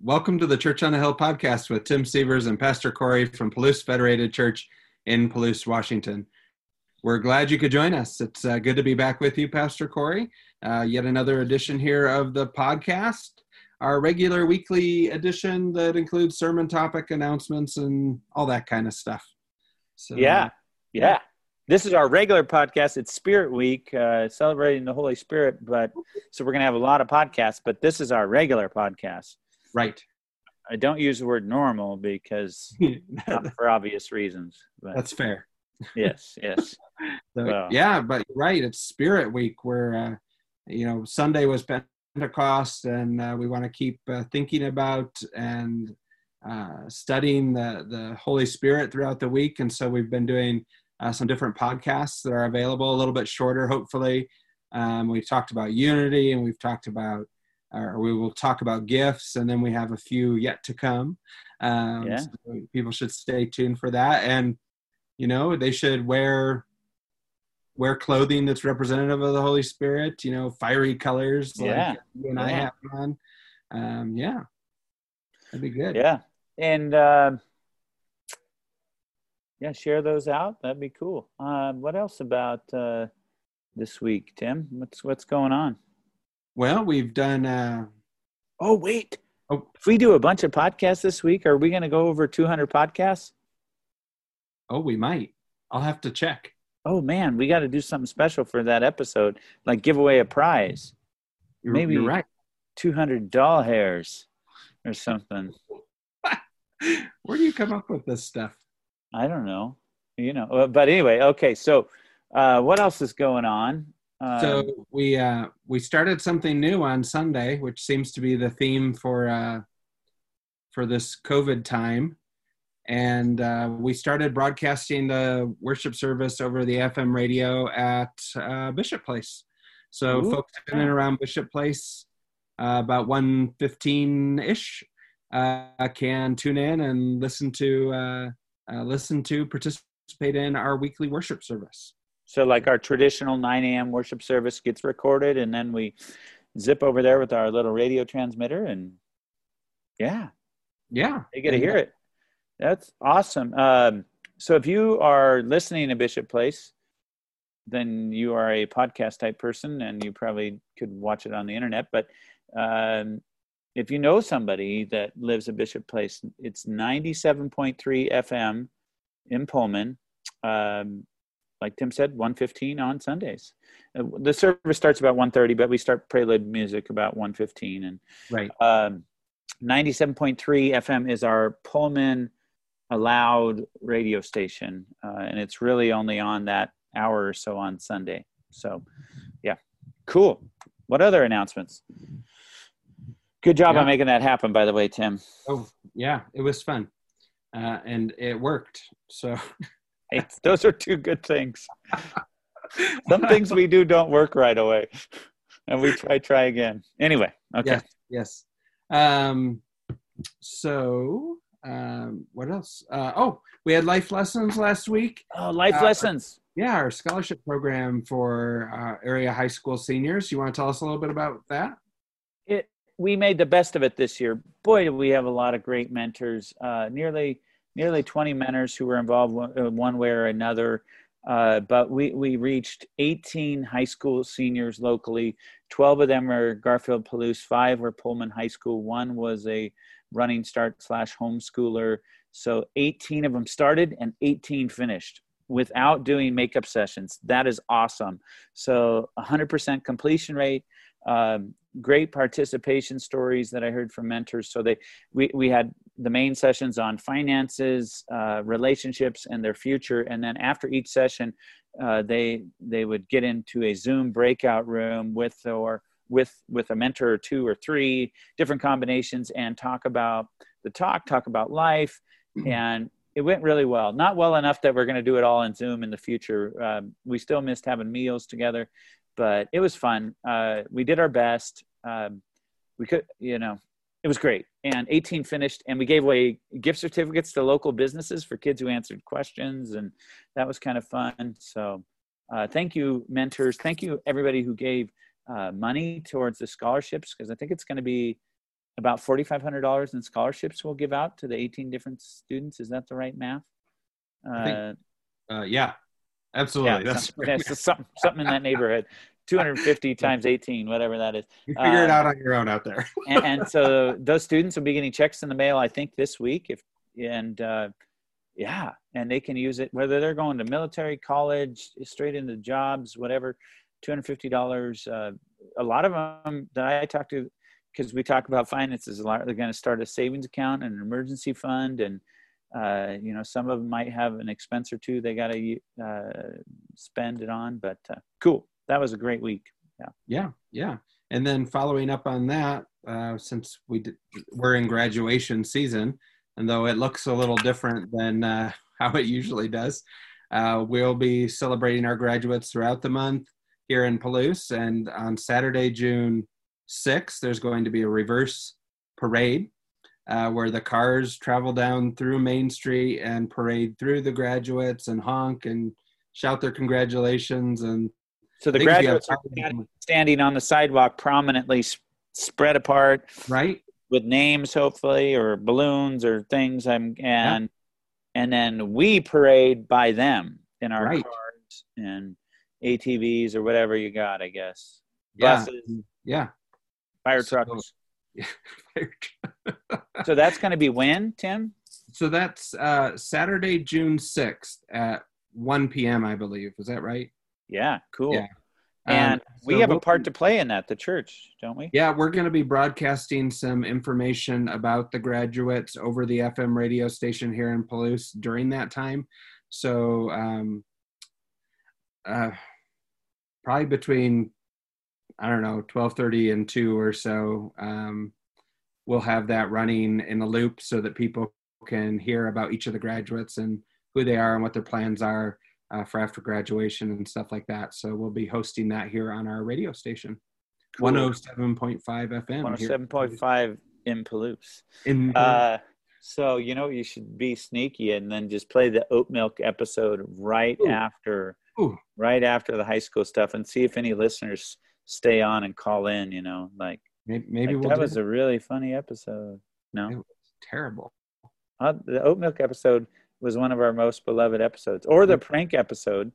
welcome to the Church on the Hill podcast with Tim Sievers and Pastor Corey from Palouse Federated Church in Palouse, Washington. We're glad you could join us. It's uh, good to be back with you, Pastor Corey. Uh, yet another edition here of the podcast, our regular weekly edition that includes sermon topic announcements and all that kind of stuff. So, yeah, yeah. This is our regular podcast. It's Spirit Week, uh, celebrating the Holy Spirit. But so we're going to have a lot of podcasts, but this is our regular podcast. Right. I don't use the word normal because for obvious reasons. But That's fair. Yes, yes. so, Yeah, but right, it's Spirit Week where uh, you know Sunday was Pentecost, and uh, we want to keep uh, thinking about and uh, studying the the Holy Spirit throughout the week, and so we've been doing uh, some different podcasts that are available, a little bit shorter, hopefully. Um, we've talked about unity, and we've talked about or we will talk about gifts, and then we have a few yet to come. Um, yeah. So people should stay tuned for that, and you know they should wear wear clothing that's representative of the Holy Spirit. You know, fiery colors yeah. like you and yeah. I have on. Um, yeah, that'd be good. Yeah, and uh, yeah, share those out. That'd be cool. Uh, what else about uh, this week, Tim? What's what's going on? Well, we've done. Uh, oh wait, oh. if we do a bunch of podcasts this week, are we going to go over 200 podcasts? Oh, we might. I'll have to check. Oh man, we got to do something special for that episode, like give away a prize. You're, Maybe you're right. 200 doll hairs or something. Where do you come up with this stuff? I don't know. You know, uh, but anyway, okay. So, uh, what else is going on? Um, so we uh, we started something new on Sunday, which seems to be the theme for uh, for this COVID time, and uh, we started broadcasting the worship service over the FM radio at uh, Bishop Place. So Ooh. folks in and around Bishop Place, uh, about one fifteen ish, uh, can tune in and listen to listen to participate in our weekly worship service. So, like our traditional 9 a.m. worship service gets recorded, and then we zip over there with our little radio transmitter, and yeah, yeah, you get to hear it. That's awesome. Um, so, if you are listening to Bishop Place, then you are a podcast type person, and you probably could watch it on the internet. But um, if you know somebody that lives at Bishop Place, it's 97.3 FM in Pullman. Um, like Tim said, 115 on Sundays. Uh, the service starts about 1.30, but we start prelude music about 115. And right. Um, 97.3 FM is our Pullman allowed radio station, uh, and it's really only on that hour or so on Sunday. So, yeah, cool. What other announcements? Good job yeah. on making that happen, by the way, Tim. Oh, yeah, it was fun, uh, and it worked. So. Those are two good things. Some things we do don't work right away, and we try try again. Anyway, okay. Yes. yes. Um, so um, what else? Uh, oh, we had life lessons last week. Oh, life uh, lessons. Yeah, our scholarship program for uh, area high school seniors. You want to tell us a little bit about that? It we made the best of it this year. Boy, we have a lot of great mentors. Uh, nearly nearly 20 mentors who were involved one, uh, way or another. Uh, but we, we reached 18 high school seniors locally. 12 of them are Garfield Palouse, five were Pullman High School, one was a running start slash homeschooler. So 18 of them started and 18 finished without doing makeup sessions. That is awesome. So 100% completion rate. Um, great participation stories that I heard from mentors. So they we we had the main sessions on finances, uh, relationships, and their future, and then after each session, uh, they they would get into a Zoom breakout room with or with with a mentor or two or three different combinations and talk about the talk, talk about life, mm-hmm. and it went really well. Not well enough that we're going to do it all in Zoom in the future. Um, we still missed having meals together, but it was fun. Uh, we did our best. Um, we could, you know, it was great. And 18 finished, and we gave away gift certificates to local businesses for kids who answered questions, and that was kind of fun. So, uh, thank you, mentors. Thank you, everybody who gave uh, money towards the scholarships, because I think it's going to be about $4,500 in scholarships we'll give out to the 18 different students. Is that the right math? Uh, uh, yeah, absolutely. Yeah, That's something, that's something, something in that neighborhood. 250 times 18, whatever that is. you figure it uh, out on your own out there. and, and so those students will be getting checks in the mail, I think, this week. If and uh, yeah, and they can use it whether they're going to military, college, straight into jobs, whatever. Two hundred fifty dollars. Uh, a lot of them that I talk to, because we talk about finances a lot, they're going to start a savings account and an emergency fund, and uh, you know some of them might have an expense or two they got to uh, spend it on. But uh, cool, that was a great week. Yeah, yeah. Yeah. And then following up on that, uh, since we did, we're in graduation season, and though it looks a little different than uh, how it usually does, uh, we'll be celebrating our graduates throughout the month here in Palouse. And on Saturday, June 6th, there's going to be a reverse parade uh, where the cars travel down through Main Street and parade through the graduates and honk and shout their congratulations and So the things we have graduates are standing- on the sidewalk, prominently spread apart, right. with names hopefully or balloons or things i'm and and then we parade by them in our Right. cars and atvs or whatever you got i guess. Yeah. Buses. Yeah. Fire So- trucks. so that's going to be when tim? So that's uh, Saturday, June 6th at 1 p.m., I believe. Is that right? Yeah cool Yeah. and Um, we so have a we'll part to play in that the church don't we Yeah, we're going to be broadcasting some information about the graduates over the FM radio station here in Palouse during that time. So, um, uh, probably between I don't know twelve thirty and two or so, um, we'll have that running in a loop so that people can hear about each of the graduates and who they are and what their plans are uh, for after graduation and stuff like that. So we'll be hosting that here on our radio station. Cool. 107.5 FM. 107.5 in Palouse. In Uh, so you know you should be sneaky and then just play the oat milk episode right Ooh. after Ooh. right after the high school stuff and see if any listeners stay on and call in you know like, maybe, maybe like, we'll that do was a really funny episode no It was terrible. uh, the oat milk episode was one of our most beloved episodes or the prank episode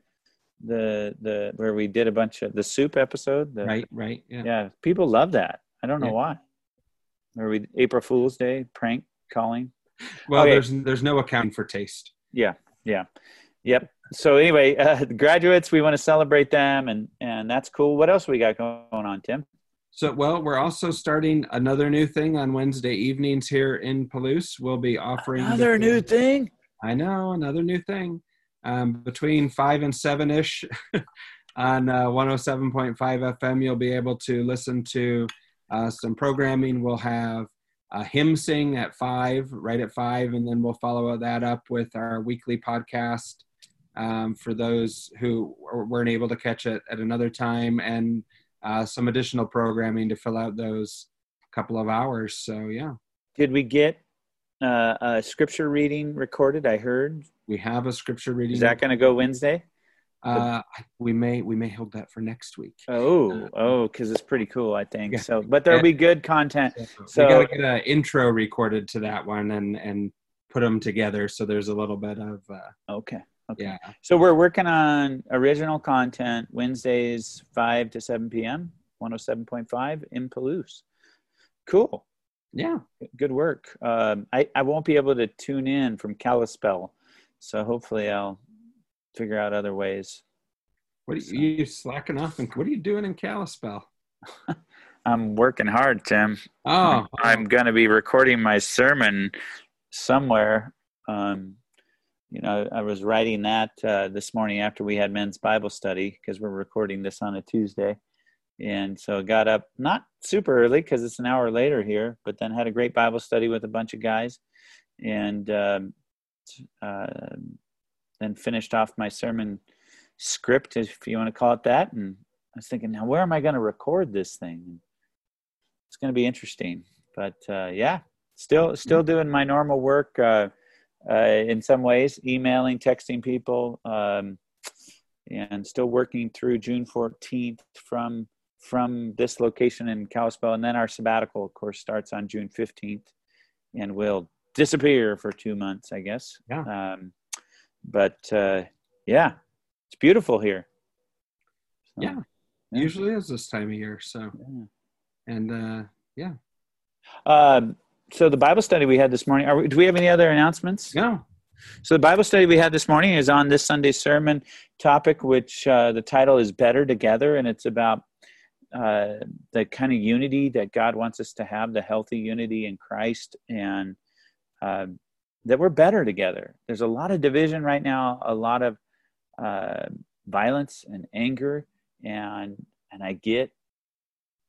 the the where we did a bunch of the soup episode the, Right, right. Yeah. yeah people love that i don't know Yeah. why where we april fool's day prank calling Well, Okay. there's there's no accounting for taste. Yeah, yeah, yep. So anyway, uh, the graduates, we want to celebrate them, and and that's cool. What else we got going on, Tim? So, well, we're also starting another new thing on Wednesday evenings here in Palouse. We'll be offering Another new thing. I know another new thing. Um, between five and seven ish on uh, 107.5 FM, you'll be able to listen to uh, some programming. We'll have a hymn sing at five, right at five, and then we'll follow that up with our weekly podcast um, for those who weren't able to catch it at another time, and uh, some additional programming to fill out those couple of hours. So, yeah, Did we get uh, a scripture reading recorded? I heard. we have a scripture reading. Is that going to go Wednesday? Uh, we may we may hold that for next week. Oh, oh, because it's pretty cool. I think Yeah. so. But there'll Yeah. be good content. So- we got to get an intro recorded to that one and and put them together so there's a little bit of uh, Okay. Okay. yeah So we're working on original content Wednesdays, 5 to 7 p.m., 107.5 in Palouse. Cool. Yeah Good work. Um, I, I won't be able to tune in from Kalispell. So hopefully I'll figure out other ways. what are So- you, you slacking off and what are you doing in Kalispell? I'm working hard, Tim. Oh, I'm going to be recording my sermon somewhere. Um, you know, I was writing that uh, this morning after we had men's Bible study because we're recording this on a Tuesday. And so I got up not super early because it's an hour later here, but then had a great Bible study with a bunch of guys and um, uh, then finished off my sermon script, if you want to call it that. And I was thinking, now where am I going to record this thing? It's going to be interesting. But uh, yeah, still still doing my normal work uh, uh, in some ways, emailing, texting people, um, and still working through June 14th from from this location in Kalispell. And then our sabbatical, of course, starts on June 15th and will disappear for two months, I guess. Yeah. Um, but uh, yeah, it's beautiful here. So, yeah. yeah. Usually is this time of year. So, yeah. and uh, yeah. Um, so the Bible study we had this morning. We, do we have any other announcements? No. So the Bible study we had this morning is on this Sunday's sermon topic, which uh, the title is "Better Together," and it's about uh, the kind of unity that God wants us to have, the healthy unity in Christ, and uh, that we're better together. There's a lot of division right now, a lot of uh, violence and anger, and and I get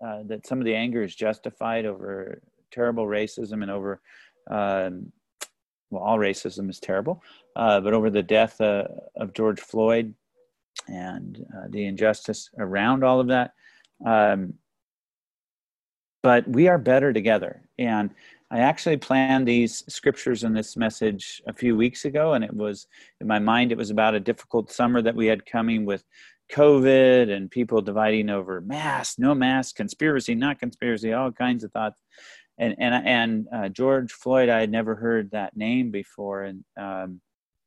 uh, that some of the anger is justified over terrible racism and over um, well, all racism is terrible, uh, but over the death of George Floyd and the injustice around all of that. Um, but we are better together. And I actually planned these scriptures and this message a few weeks ago, and it was in my mind, it was about a difficult summer that we had coming with COVID and people dividing over mask, no mask, conspiracy, not conspiracy, all kinds of thoughts. And and and uh, George Floyd, I had never heard that name before, and um,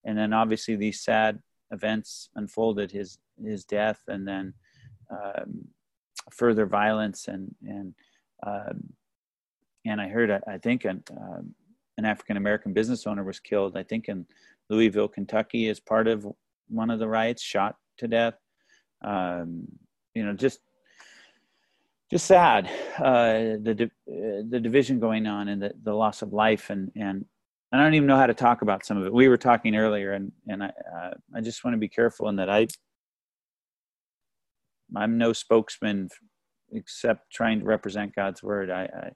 and then obviously these sad events unfolded his his death, and then um, further violence, and and um, and I heard I think an um, an African American business owner was killed. I think in Louisville, Kentucky, as part of one of the riots, shot to death. Um, you know, just just sad uh, the uh, the division going on and the, the loss of life and and I don't even know how to talk about some of it. We were talking earlier, and and I uh, I just want to be careful in that I I'm no spokesman except trying to represent God's word. I, I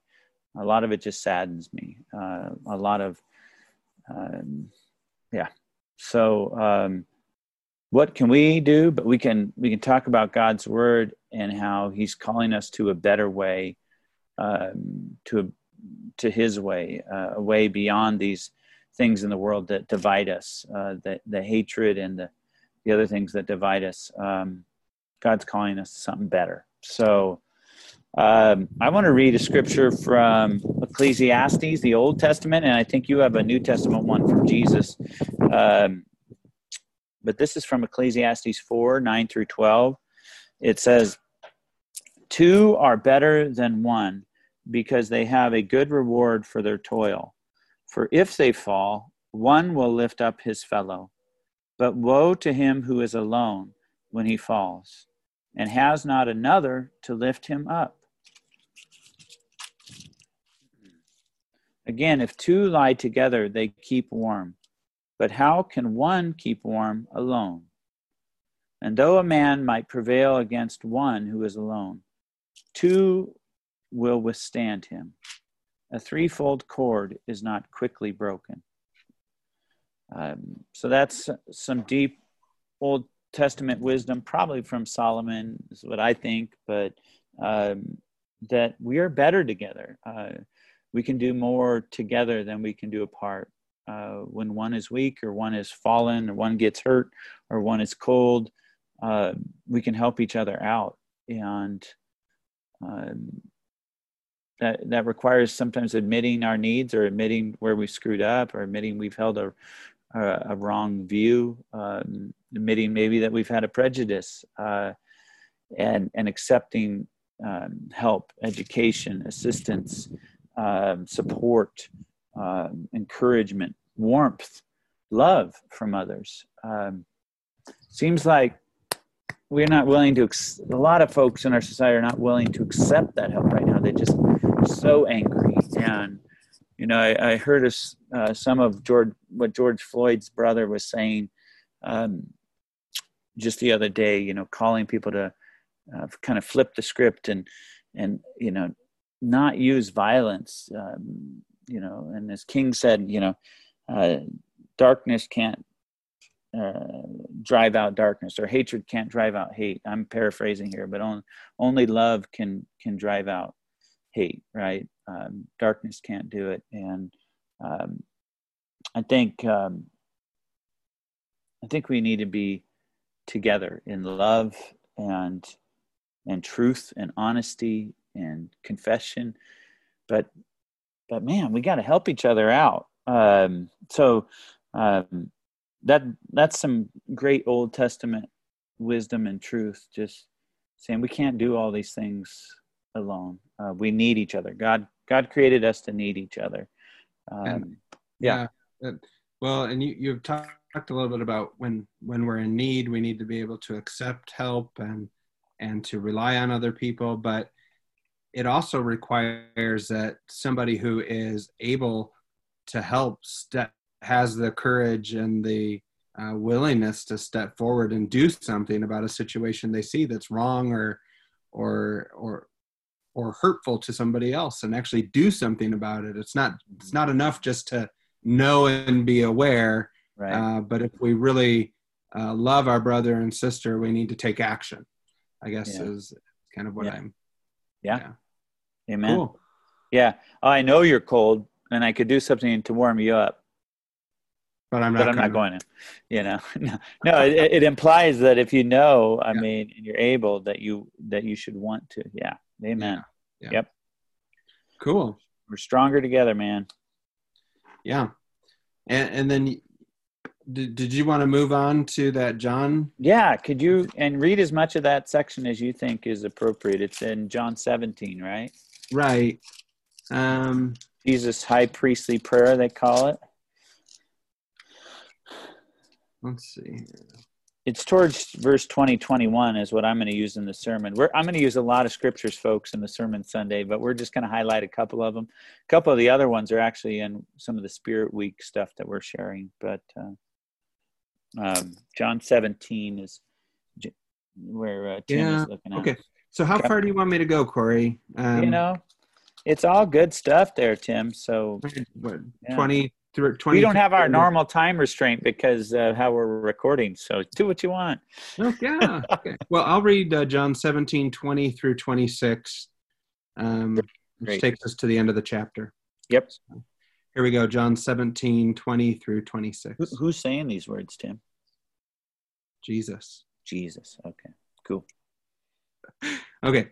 a lot of it just saddens me. Uh, a lot of um, yeah. So um, what can we do? But we can we can talk about God's word and how He's calling us to a better way, um, to a, to His way, uh, a way beyond these things in the world that divide us, uh, the the hatred and the the other things that divide us. Um, God's calling us to something better. So. Um, I want to read a scripture from Ecclesiastes, the Old Testament, and I think you have a New Testament one from Jesus. Um, but this is from Ecclesiastes 4 9 through 12. It says, Two are better than one because they have a good reward for their toil. For if they fall, one will lift up his fellow. But woe to him who is alone when he falls and has not another to lift him up. Again, if two lie together, they keep warm. But how can one keep warm alone? And though a man might prevail against one who is alone, two will withstand him. A threefold cord is not quickly broken. Um, so that's some deep Old Testament wisdom, probably from Solomon, is what I think, but um, that we are better together. Uh, we can do more together than we can do apart uh, when one is weak or one is fallen or one gets hurt or one is cold, uh, we can help each other out. And um, that, that requires sometimes admitting our needs or admitting where we screwed up or admitting we've held a, a, a wrong view, um, admitting maybe that we've had a prejudice, uh, and, and accepting um, help, education, assistance, um, support, um, encouragement, warmth, love from others. Um, seems like we're not willing to. A lot of folks in our society are not willing to accept that help right now. They're just so angry, and you know, I, I heard a, uh, some of George what George Floyd's brother was saying um, just the other day. You know, calling people to uh, kind of flip the script and and you know not use violence um, you know, and as King said, you know, uh, darkness can't uh, drive out darkness, or hatred can't drive out hate. I'm paraphrasing here, but only only love can can drive out hate. Right? Um, darkness can't do it, and um, I think um, I think we need to be together in love and and truth and honesty and confession. But but man, we got to help each other out. Um, so um, that that's some great Old Testament wisdom and truth. Just saying we can't do all these things alone. Uh, we need each other. God God created us to need each other. Um, and, yeah. yeah. Well, and you you've talked a little bit about when when we're in need, we need to be able to accept help and and to rely on other people, but it also requires that somebody who is able to help step has the courage and the uh, willingness to step forward and do something about a situation they see that's wrong or or or or hurtful to somebody else and actually do something about it. It's not it's not enough just to know and be aware right. uh, but if we really uh, love our brother and sister we need to take action i guess yeah. is kind of what yeah. i'm yeah. yeah amen cool. yeah i know you're cold and i could do something to warm you up but I'm not. But I'm not going to. You know, no, no. It, it implies that if you know, I mean, and you're able, that you that you should want to. Yeah. Amen. Yeah. Yep. Cool. We're stronger together, man. Yeah. And and then did, did you want to move on to that John? Yeah, could you and read as much of that section as you think is appropriate. It's in John 17, right? Right. Um Jesus high priestly prayer they call it. Let's see. It's towards verse 20, 21 is what I'm going to use in the sermon. We're, I'm going to use a lot of scriptures, folks, in the sermon Sunday, but we're just going to highlight a couple of them. A couple of the other ones are actually in some of the Spirit Week stuff that we're sharing. But uh, um, John 17 is where uh, Tim yeah. is looking at. Okay. So how far do you want me to go, Corey? Um, you know, it's all good stuff there, Tim. So what, yeah. 20, 20 we don't have our normal time restraint because uh, how we're recording so do what you want oh, yeah okay well i'll read uh, john 17 20 through 26 um, which takes us to the end of the chapter yep so, here we go john 17 20 through 26 Who, who's saying these words tim? Jesus. Jesus okay cool. Okay.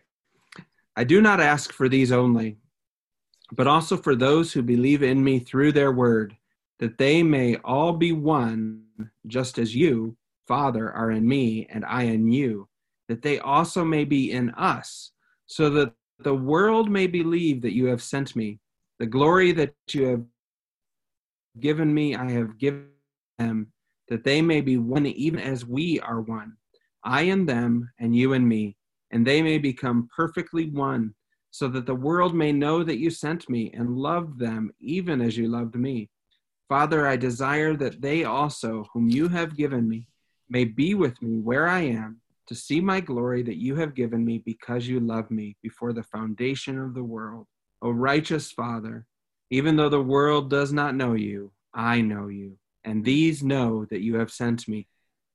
I do not ask for these only but also for those who believe in me through their word, that they may all be one, just as you, Father, are in me and I in you, that they also may be in us, so that the world may believe that you have sent me. The glory that you have given me, I have given them, that they may be one even as we are one. I and them, and you and me, and they may become perfectly one so that the world may know that you sent me and loved them even as you loved me. Father, I desire that they also, whom you have given me, may be with me where I am, to see my glory that you have given me because you love me before the foundation of the world. O righteous Father, even though the world does not know you, I know you, and these know that you have sent me.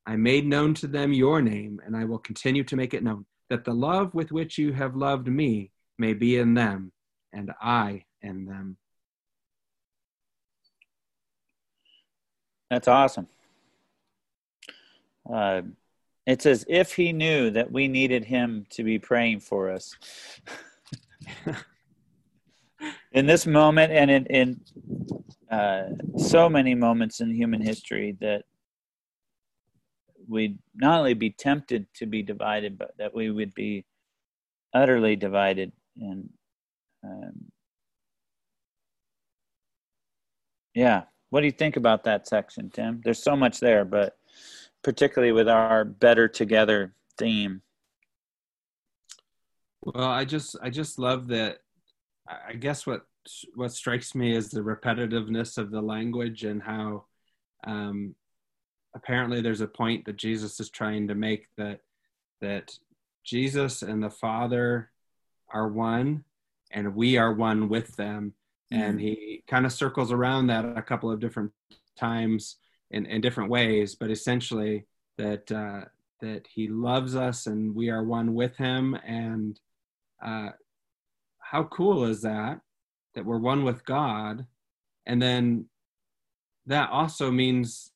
I made known to them your name, and I will continue to make it known, that the love with which you have loved me may be in them, and I in them. That's awesome. Uh, it's as if he knew that we needed him to be praying for us. in this moment, and in, in uh, so many moments in human history, that we'd not only be tempted to be divided, but that we would be utterly divided and um, yeah. What do you think about that section tim? There's so much there but particularly with our better together theme. Well i just i just love that i guess what what strikes me is the repetitiveness of the language and how um, apparently there's a point that jesus is trying to make that that jesus and the father are one and we are one with them mm-hmm. and he kind of circles around that a couple of different times in, in different ways but essentially that uh, that he loves us and we are one with him and uh, how cool is that that we're one with god and then that also means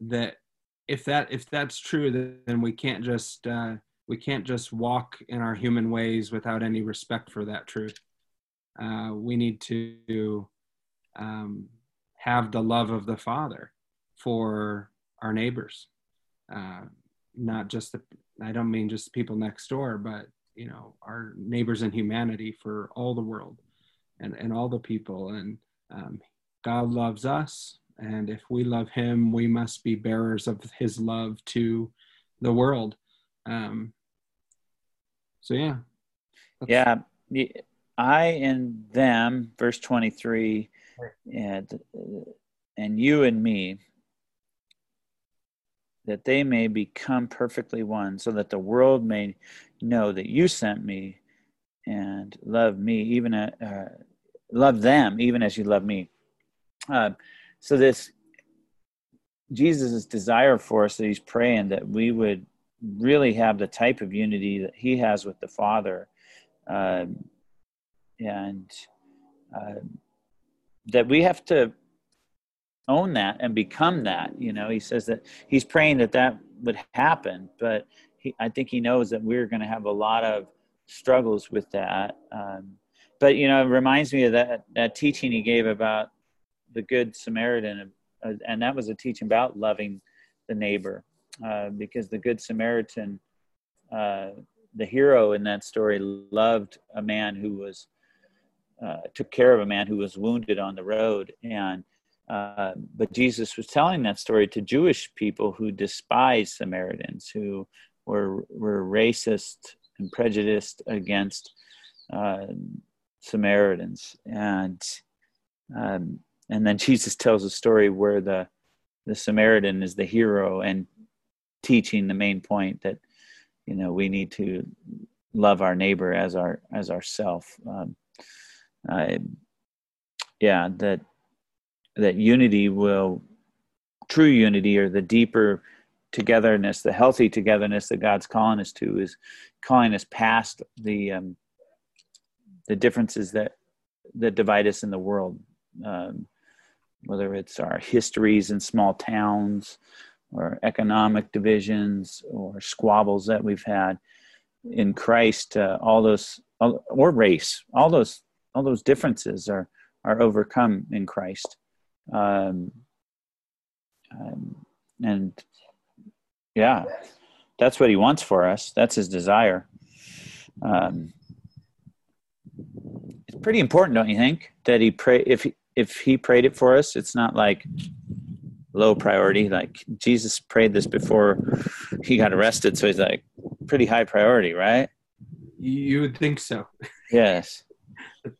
that if that if that's true then we can't just uh, we can't just walk in our human ways without any respect for that truth. Uh, we need to um, have the love of the Father for our neighbors, uh, not just the. I don't mean just people next door, but you know our neighbors in humanity for all the world, and and all the people. And um, God loves us, and if we love Him, we must be bearers of His love to the world. Um, so yeah. yeah, I and them, verse twenty-three, and and you and me, that they may become perfectly one, so that the world may know that you sent me and love me, even uh, love them, even as you love me. Uh, so this Jesus' desire for us that he's praying that we would really have the type of unity that he has with the Father, uh, and uh, that we have to own that and become that. You know, he says that he's praying that that would happen, but he, I think he knows that we're going to have a lot of struggles with that. Um, but you know, it reminds me of that that teaching he gave about the Good Samaritan, uh, and that was a teaching about loving the neighbor, uh, because the Good Samaritan, uh, the hero in that story, loved a man who was uh, took care of a man who was wounded on the road, and uh, but Jesus was telling that story to Jewish people who despised Samaritans, who were were racist and prejudiced against uh, Samaritans, and um, and then Jesus tells a story where the the Samaritan is the hero and teaching the main point that you know we need to love our neighbor as our as ourself. Um, yeah, that that unity will true unity or the deeper togetherness the healthy togetherness that god's calling us to is calling us past the um, the differences that that divide us in the world. Um, whether it's our histories in small towns or economic divisions or squabbles that we've had in christ uh, all those or race all those all those differences are are overcome in christ um, um, and yeah, that's what he wants for us. That's his desire. Um, it's pretty important, don't you think, that he pray if he, if he prayed it for us, it's not like low priority. Like Jesus prayed this before he got arrested, so he's like pretty high priority, right? You would think so. yes.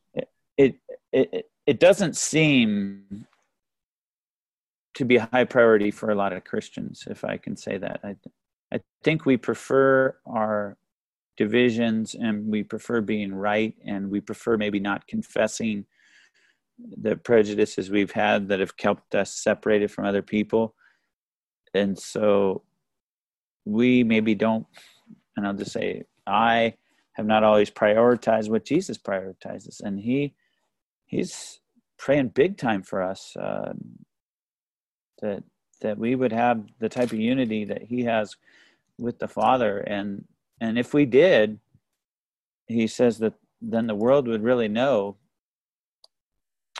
It, it it it doesn't seem to be a high priority for a lot of Christians, if I can say that. I, I think we prefer our divisions and we prefer being right and we prefer maybe not confessing the prejudices we've had that have kept us separated from other people. And so we maybe don't, and I'll just say, I have not always prioritized what Jesus prioritizes. And he, he's praying big time for us. Uh, that that we would have the type of unity that he has with the father. And and if we did he says that then the world would really know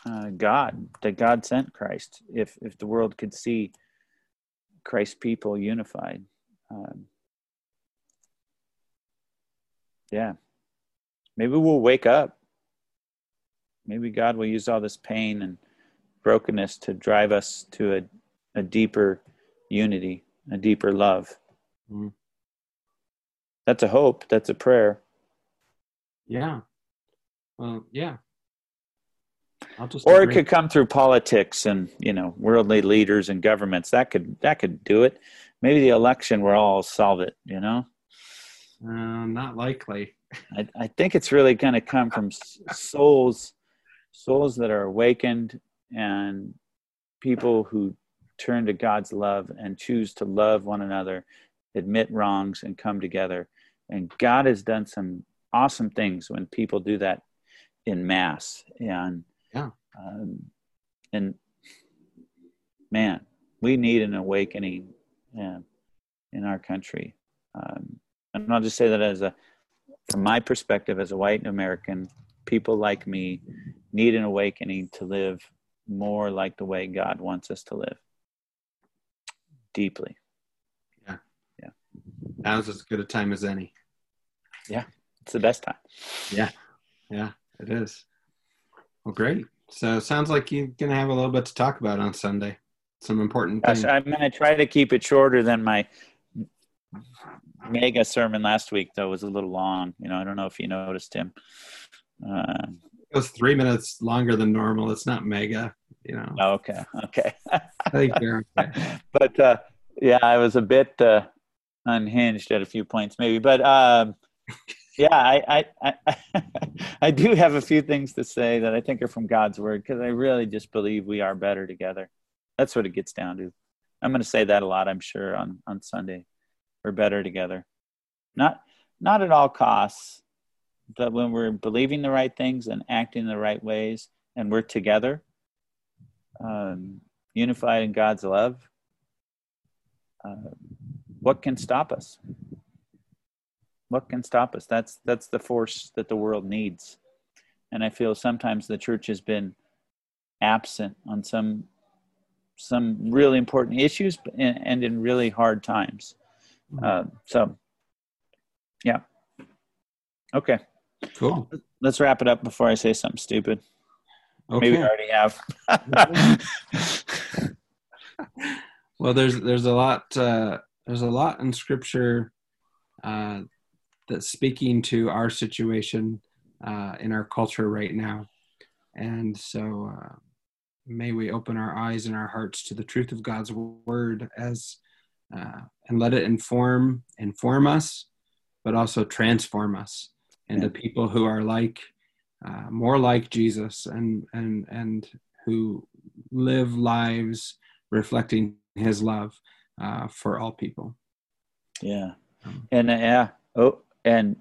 uh, god that god sent christ if if the world could see christ's people unified. Um, yeah. Maybe we'll wake up. Maybe god will use all this pain and brokenness to drive us to a a deeper unity, a deeper love. Mm. That's a hope. That's a prayer. Yeah. Well, yeah. or agree. it could come through politics and you know worldly leaders and governments. That could that could do it. Maybe the election will all solve it. You know. Uh, not likely. I, I think it's really going to come from souls, souls that are awakened and people who turn to God's love and choose to love one another, admit wrongs, and come together. And God has done some awesome things when people do that in mass. And yeah, um, and man, we need an awakening uh, in our country. Um, And I'll just say that as a, from my perspective as a white American, people like me need an awakening to live more like the way God wants us to live. Deeply. Yeah. Yeah. Now's as good a time as any. Yeah. It's the best time. Yeah. Yeah, it is. Well, great. So it sounds like you're going to have a little bit to talk about on Sunday. Some important Gosh, things. I'm going to try to keep it shorter than my mega sermon last week, though, was a little long. You know, I don't know if you noticed him. Uh, it was three minutes longer than normal. It's not mega, you know. Oh, okay. Okay. I think you're okay. but uh, yeah, I was a bit uh, unhinged at a few points, maybe. But um, yeah, I, I, I, I do have a few things to say that I think are from God's word because I really just believe we are better together. That's what it gets down to. I'm going to say that a lot, I'm sure, on, on Sunday. We're better together. Not, not at all costs, but when we're believing the right things and acting the right ways and we're together, um, unified in God's love, uh, what can stop us? What can stop us? That's that's the force that the world needs, and I feel sometimes the church has been absent on some some really important issues and, in really hard times. Uh, so, yeah. Okay. Cool. Let's wrap it up before I say something stupid. Okay. Maybe I already have. well, there's there's a lot uh, there's a lot in Scripture uh, that's speaking to our situation uh, in our culture right now, and so uh, may we open our eyes and our hearts to the truth of God's word as uh, and let it inform inform us, but also transform us into yeah. people who are like uh, more like Jesus and and and who live lives reflecting His love uh, for all people. Yeah, um, and uh, yeah, oh, and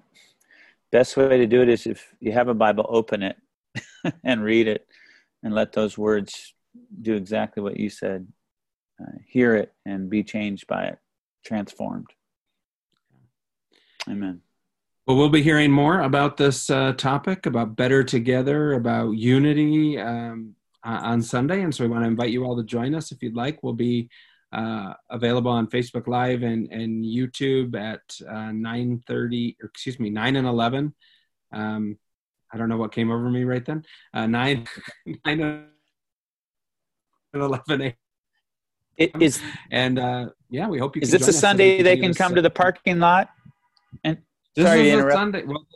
best way to do it is if you have a Bible, open it and read it, and let those words do exactly what you said. Uh, hear it and be changed by it, transformed. Amen. Well, we'll be hearing more about this uh, topic, about better together, about unity um, on Sunday. And so we want to invite you all to join us if you'd like. We'll be uh, available on Facebook Live and, and YouTube at uh, 9.30, or excuse me, 9 and 11. Um, I don't know what came over me right then. Uh, 9, 9 and 11 a.m. It is, and uh, yeah, we hope you. Is this a Sunday they can come to the parking lot and this Sorry is a Sunday. Well,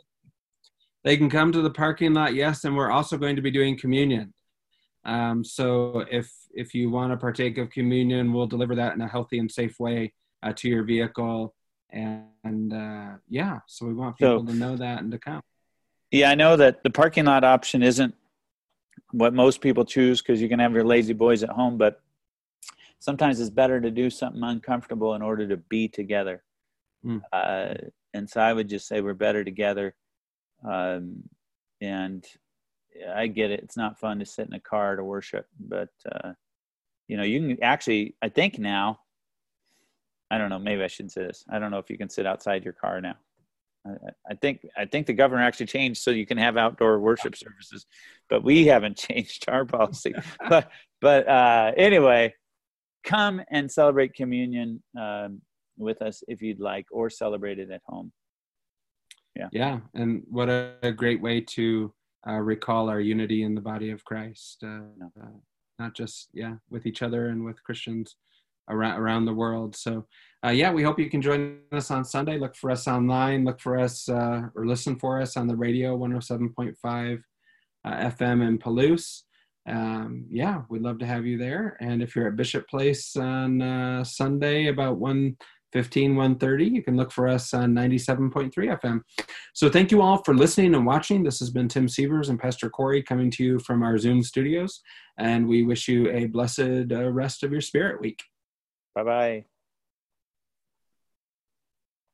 they can come to the parking lot, yes, and we're also going to be doing communion. Um, so if if you want to partake of communion, we'll deliver that in a healthy and safe way uh, to your vehicle. And, and uh, yeah, so we want people so, to know that and to come. Yeah, I know that the parking lot option isn't what most people choose because you can have your lazy boys at home, but sometimes it's better to do something uncomfortable in order to be together. Mm. Uh, and so I would just say we're better together. Um, and I get it; it's not fun to sit in a car to worship, but uh, you know, you can actually. I think now. I don't know. Maybe I shouldn't say this. I don't know if you can sit outside your car now. I, I think I think the governor actually changed so you can have outdoor worship services, but we haven't changed our policy. but but uh, anyway, come and celebrate communion. Um, with us if you'd like, or celebrate it at home. Yeah. Yeah. And what a, a great way to uh, recall our unity in the body of Christ. Uh, uh, not just, yeah, with each other and with Christians around, around the world. So, uh, yeah, we hope you can join us on Sunday. Look for us online. Look for us uh, or listen for us on the radio 107.5 uh, FM in Palouse um, yeah, we'd love to have you there. And if you're at Bishop Place on uh, Sunday about 1 15, 130. You can look for us on 97.3 FM. So thank you all for listening and watching. This has been Tim Sievers and Pastor Corey coming to you from our Zoom studios. And we wish you a blessed uh, rest of your spirit week. Bye bye.